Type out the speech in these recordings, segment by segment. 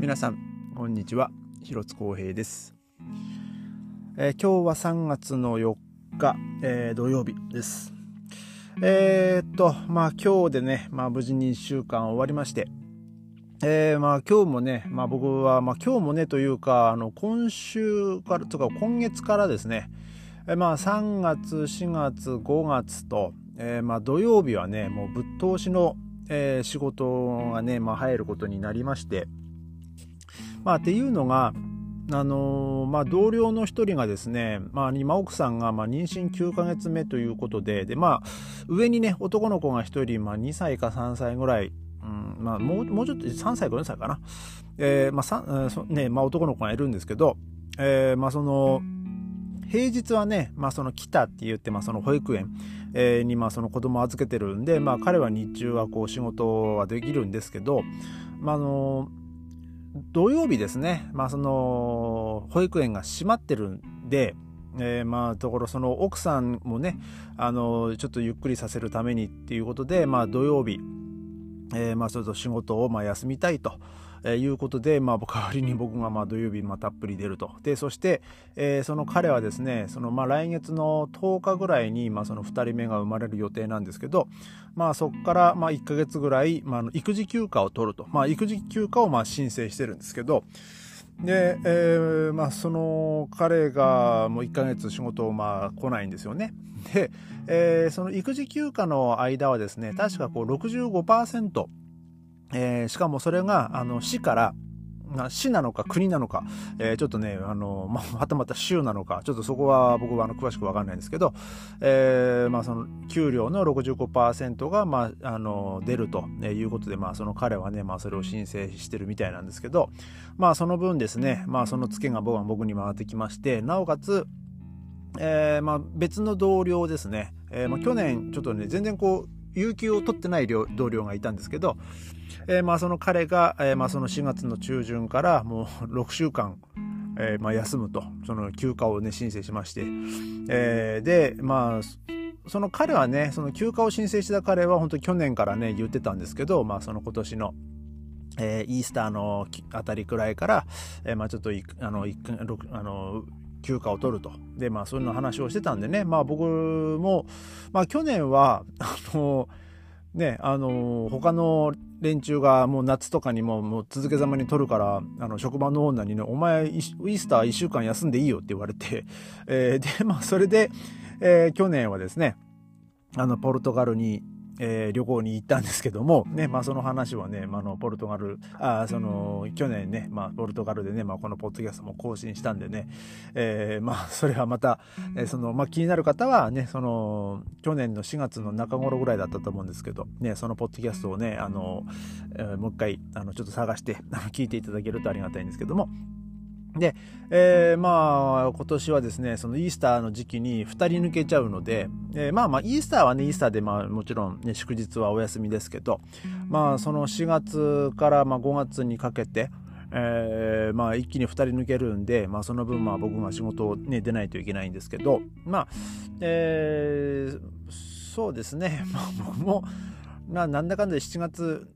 皆さんこんにちは。広津光平です、えー、今日は3月の4日、えー、土曜日です。えー、っとまあ今日でね、まあ、無事に1週間終わりましてえー、まあ今日もね、まあ、僕は、まあ、今日もねというかあの今週からとか今月からですね、えー、まあ3月4月5月と、えー、まあ土曜日はねもうぶっ通しの、えー、仕事がね、まあ、入ることになりまして、まあ、っていうのが、あのー、まあ、同僚の一人がですね、まあ、今奥さんがまあ妊娠9ヶ月目ということで、で、まあ、上にね、男の子が一人、まあ、2歳か3歳ぐらい、うんまあ、もうもうちょっと3歳か4歳かな、えーまあねまあ、男の子がいるんですけど、えーまあ、その平日はね、まあ、その来たって言って、まあ、その保育園、えー、にまあその子供を預けてるんで、まあ、彼は日中はこう仕事はできるんですけど、まあ、あの土曜日ですね、まあ、その保育園が閉まってるんで、えー、まあところその奥さんもねあのちょっとゆっくりさせるためにっていうことで、まあ、土曜日、えー、まあちょっと仕事をまあ休みたいと。え、いうことで、まあ、代わりに僕がま土曜日またっぷり出ると。で、そして、え、その彼はですね、そのま来月の10日ぐらいにまあその2人目が生まれる予定なんですけど、まあそこからまあ1ヶ月ぐらい、まあ、育児休暇を取ると。まあ育児休暇をま申請してるんですけど、で、えー、まあその彼がもう1ヶ月仕事をまあ来ないんですよね。で、えー、その育児休暇の間はですね、確かこう65%、えー、しかもそれがあの市から市なのか国なのか、えー、ちょっとね、あの、ま はたまた州なのか、ちょっとそこは僕はあの詳しくわかんないんですけど、えー、まあその給料の65%が、まあ、あの、出るということで、まあその彼はね、まあそれを申請してるみたいなんですけど、まあその分ですね、まあそのツケが僕は僕に回ってきまして、なおかつ、えー、まあ別の同僚ですね、えー、まあ去年ちょっとね、全然こう、有給を取ってない同僚がいたんですけど、えー、まあその彼が、えー、まあその4月の中旬からもう6週間、えー、まあ休むと。その休暇をね申請しまして、えー、でまあその彼はねその休暇を申請した彼は本当去年からね言ってたんですけどまあその今年のえー、イースターのあたりくらいから、えー、まあちょっとあのあの休暇を取ると。で、まあ、そういうの話をしてたんでね、まあ、僕も、まあ、去年は、あの、ね、あの、他の連中がもう夏とかにももう続けざまに取るから、あの、職場の女にね、お前、イースター1週間休んでいいよって言われて、えー、で、まあ、それで、えー、去年はですね、あの、ポルトガルにえー、旅行に行ったんですけども、ね、まあその話はね、まあ、の、ポルトガル、あその、去年ね、まあ、ポルトガルでね、まあ、このポッドキャストも更新したんでね、えー、まあ、それはまた、えー、その、まあ、気になる方はね、その、去年の4月の中頃ぐらいだったと思うんですけど、ね、そのポッドキャストをね、あの、えー、もう一回、あの、ちょっと探して、あの、聞いていただけるとありがたいんですけども、で、えー、まあ、今年はですね、そのイースターの時期に2人抜けちゃうので、えー、まあまあ、イースターはね、イースターで、まあ、もちろんね、祝日はお休みですけど、まあ、その4月からまあ5月にかけて、えー、まあ、一気に2人抜けるんで、まあ、その分、まあ、僕が仕事をね、出ないといけないんですけど、まあ、えー、そうですね、まあ、僕も、まあ、なんだかんだ7月、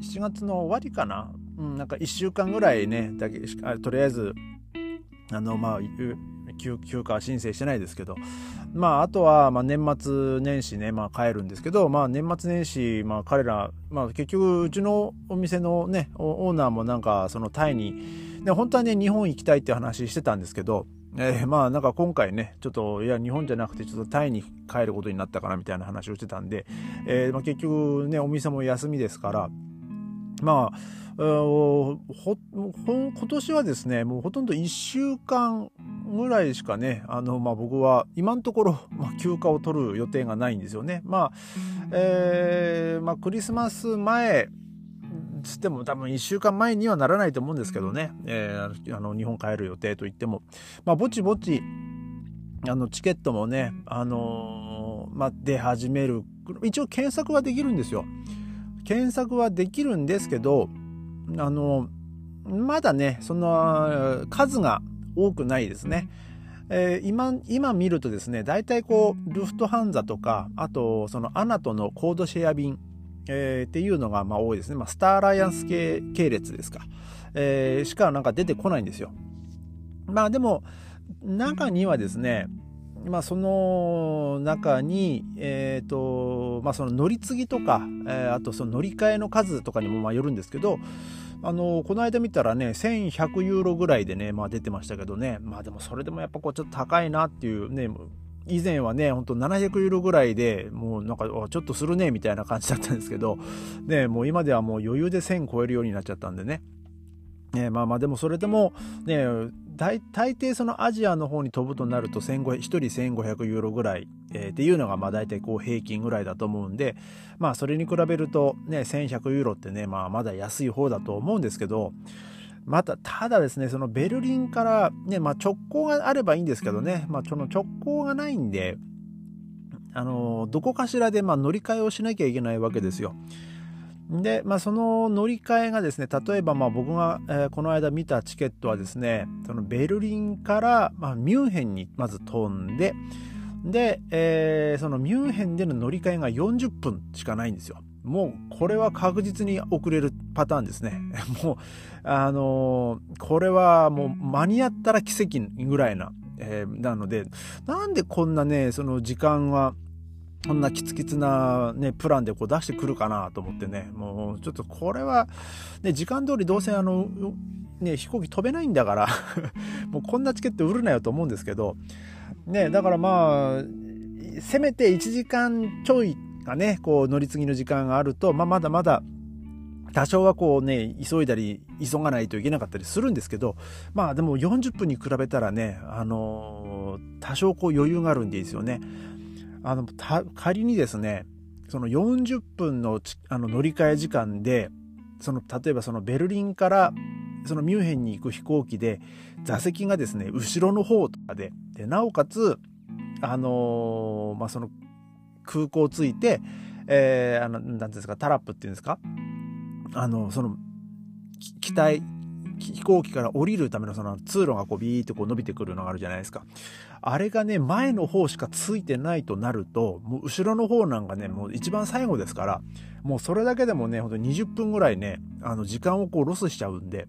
7月の終わりかな、うん、なんか1週間ぐらいね、だけとりあえず、あの、まあ、休休暇申請してないですけど、まあ、あとは、まあ、年末年始ね、まあ、帰るんですけど、まあ、年末年始、まあ、彼ら、まあ、結局、うちのお店のね、オーナーもなんか、そのタイに、で本当はね、日本行きたいって話してたんですけど、えー、まあなんか今回ねちょっといや日本じゃなくてちょっとタイに帰ることになったかなみたいな話をしてたんで、えーまあ、結局ねお店も休みですからまあ今年はですね、もうほとんど1週間ぐらいしかね、あの、まあ、僕は今のところ、まあ、休暇を取る予定がないんですよね。まあ、えー、まあ、クリスマス前、つっても多分1週間前にはならないと思うんですけどね、えー、あの日本帰る予定といっても、まあ、ぼちぼちあのチケットもね、あのー、まあ、出始める。一応検索はできるんですよ。検索はできるんですけどあの、まだね、その数が多くないですね。えー、今、今見るとですね、大体こう、ルフトハンザとか、あと、そのアナとのコードシェア便、えー、っていうのがまあ多いですね。まあ、スターアライアンス系系列ですか。えー、しかなんか出てこないんですよ。まあでも、中にはですね、まあ、その中に、えーとまあ、その乗り継ぎとか、えー、あとその乗り換えの数とかにもまあよるんですけど、あのこの間見たらね1100ユーロぐらいでね、まあ、出てましたけどねまあでもそれでもやっぱこうちょっと高いなっていうね以前はね、ほんと700ユーロぐらいでもうなんかちょっとするねみたいな感じだったんですけど、ね、もう今ではもう余裕で1000超えるようになっちゃったんでね。ね、まあまあでもそれでもね大抵そのアジアの方に飛ぶとなると1人1500ユーロぐらい、えー、っていうのがまあ大体こう平均ぐらいだと思うんでまあそれに比べるとね1100ユーロってねまあまだ安い方だと思うんですけどまた、ただですね、そのベルリンからね、まあ、直行があればいいんですけどね、まあ、その直行がないんで、あの、どこかしらでま乗り換えをしなきゃいけないわけですよ。で、まあ、その乗り換えがですね、例えばまあ僕が、えー、この間見たチケットはですね、そのベルリンからまあミュンヘンにまず飛んで、で、えー、そのミュンヘンでの乗り換えが40分しかないんですよ。もうこれは確実に遅れるパターンですね。もう、あのー、これはもう間に合ったら奇跡ぐらいな、えー、なので、なんでこんなね、その時間は、こんなキツキツなね、プランでこう出してくるかなと思ってね、もうちょっとこれは、ね、時間通りどうせあの、ね、飛行機飛べないんだから もうこんなチケット売るなよと思うんですけど、ね、だからまあ、せめて1時間ちょいがね、こう乗り継ぎの時間があると、まあ、まだまだ多少はこうね、急いだり、急がないといけなかったりするんですけど、まあでも40分に比べたらね、あのー、多少こう余裕があるんでいいですよね。あの、仮にですね、その40分のあの乗り換え時間で、その、例えばそのベルリンからそのミュンヘンに行く飛行機で座席がですね、後ろの方とかで、で、なおかつ、あのー、まあ、その空港着いて、えー、あの、なんですか、タラップっていうんですかあの、その、機体、飛行機から降りるためのその通路がこうビーってこう伸びてくるのがあるじゃないですか。あれがね、前の方しかついてないとなると、もう後ろの方なんかね、もう一番最後ですから、もうそれだけでもね、ほんと20分ぐらいね、あの時間をこうロスしちゃうんで、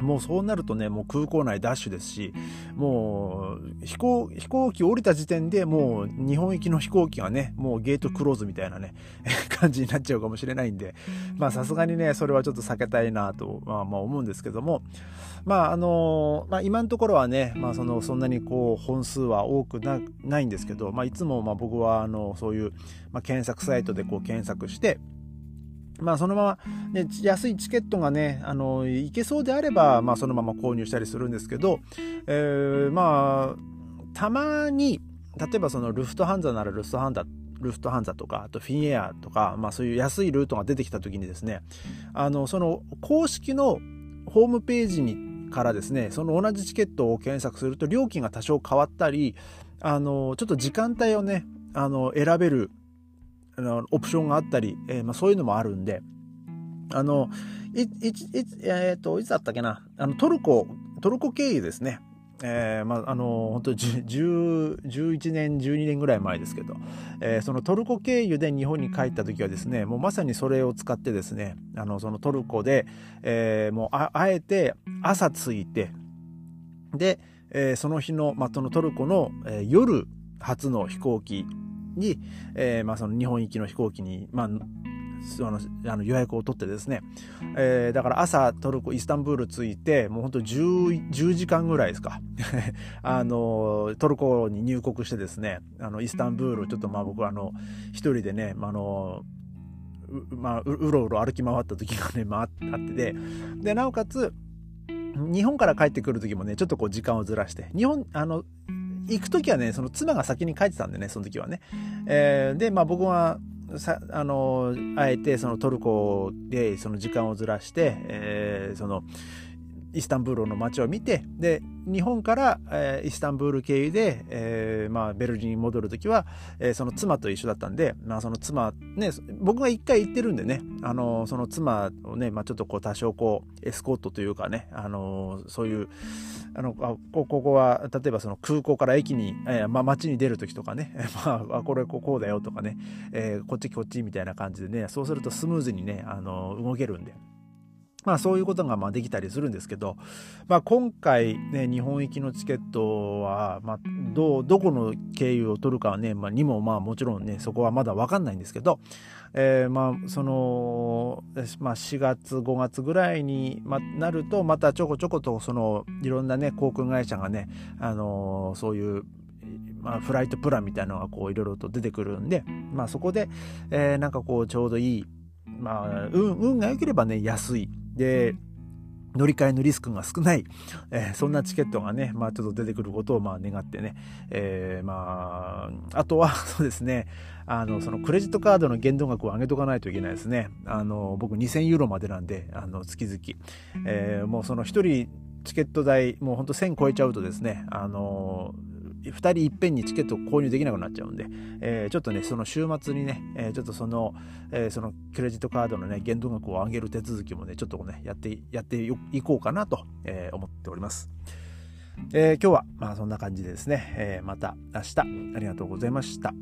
もうそうなるとね、もう空港内ダッシュですし、もう飛行、飛行機降りた時点でもう日本行きの飛行機がね、もうゲートクローズみたいなね、感じになっちゃうかもしれないんで、まあさすがにね、それはちょっと避けたいなと、まあまあ思うんですけども、まああの、まあ今のところはね、まあその、そんなにこう本数は多くなないんですけど、まあいつもまあ僕はあの、そういう、まあ、検索サイトでこう検索して、まあそのまま、ね、安いチケットがね、あの、いけそうであれば、まあそのまま購入したりするんですけど、えー、まあ、たまに、例えばそのルフトハンザならルフトハンザ、ルフトハンザとか、あとフィンエアとか、まあそういう安いルートが出てきた時にですね、あの、その公式のホームページにからですね、その同じチケットを検索すると料金が多少変わったり、あの、ちょっと時間帯をね、あの、選べるあのオプションがあったり、えー、まあ、そういうのもあるんで、あの、い、い、い、えっ、と、いつだったっけな、あの、トルコ、トルコ経由ですね。えー、まあ、あの、本当10、11年、12年ぐらい前ですけど、えー、そのトルコ経由で日本に帰った時はですね、もうまさにそれを使ってですね、あの、そのトルコで、えー、もうあ、あえて朝着いて、で、え、その日の、まあ、そのトルコの、え、夜初の飛行機に、えー、まあ、その日本行きの飛行機に、まあ、そのあの予約を取ってですね、えー、だから朝トルコイスタンブール着いてもうほんと 10, 10時間ぐらいですか。あのトルコに入国してですねあのイスタンブールちょっとまあ僕あの一人でね、あのまあ、ううろうろ歩き回った時がね、まあ、あってででなおかつ日本から帰ってくる時もねちょっとこう時間をずらして。日本あの行く時はね、その妻が先に帰ってたんでね、その時はね。えー、で、まあ僕は、さあのあえてそのトルコでその時間をずらして、えー、そのイスタンブールの街を見てで日本から、えー、イスタンブール経由で、えーまあ、ベルリンに戻る時は、えー、その妻と一緒だったんで、まあ、その妻ね僕が一回行ってるんでねあのその妻をね、まあ、ちょっとこう多少こうエスコートというかねあのそういうあのあここは例えばその空港から駅に、えーまあ、街に出る時とかね、まあ、これこうだよとかね、えー、こっちこっちみたいな感じでねそうするとスムーズにねあの動けるんで。まあそういうことがまあできたりするんですけど、まあ今回ね、日本行きのチケットは、まあどう、どこの経由を取るかはね、まあにもまあもちろんね、そこはまだわかんないんですけど、えー、まあその、まあ4月、5月ぐらいになると、またちょこちょことその、いろんなね、航空会社がね、あのー、そういう、まあ、フライトプランみたいなのがこういろいろと出てくるんで、まあそこで、えー、なんかこうちょうどいい、まあ、運、運が良ければね、安い。で、乗り換えのリスクが少ない、えー、そんなチケットがね、まあちょっと出てくることをまあ願ってね、えー、まあ、あとは そうですね、あの、そのクレジットカードの限度額を上げとかないといけないですね。あの、僕2000ユーロまでなんで、あの、月々。えー、もうその一人チケット代、もうほんと1000超えちゃうとですね、あの、2人いっぺんにチケットを購入できなくなっちゃうんで、えー、ちょっとね、その週末にね、えー、ちょっとその、えー、そのクレジットカードのね、限度額を上げる手続きもね、ちょっとね、やって、やっていこうかなと、え思っております。え今日は、まあそんな感じでですね、えまた明日、ありがとうございました。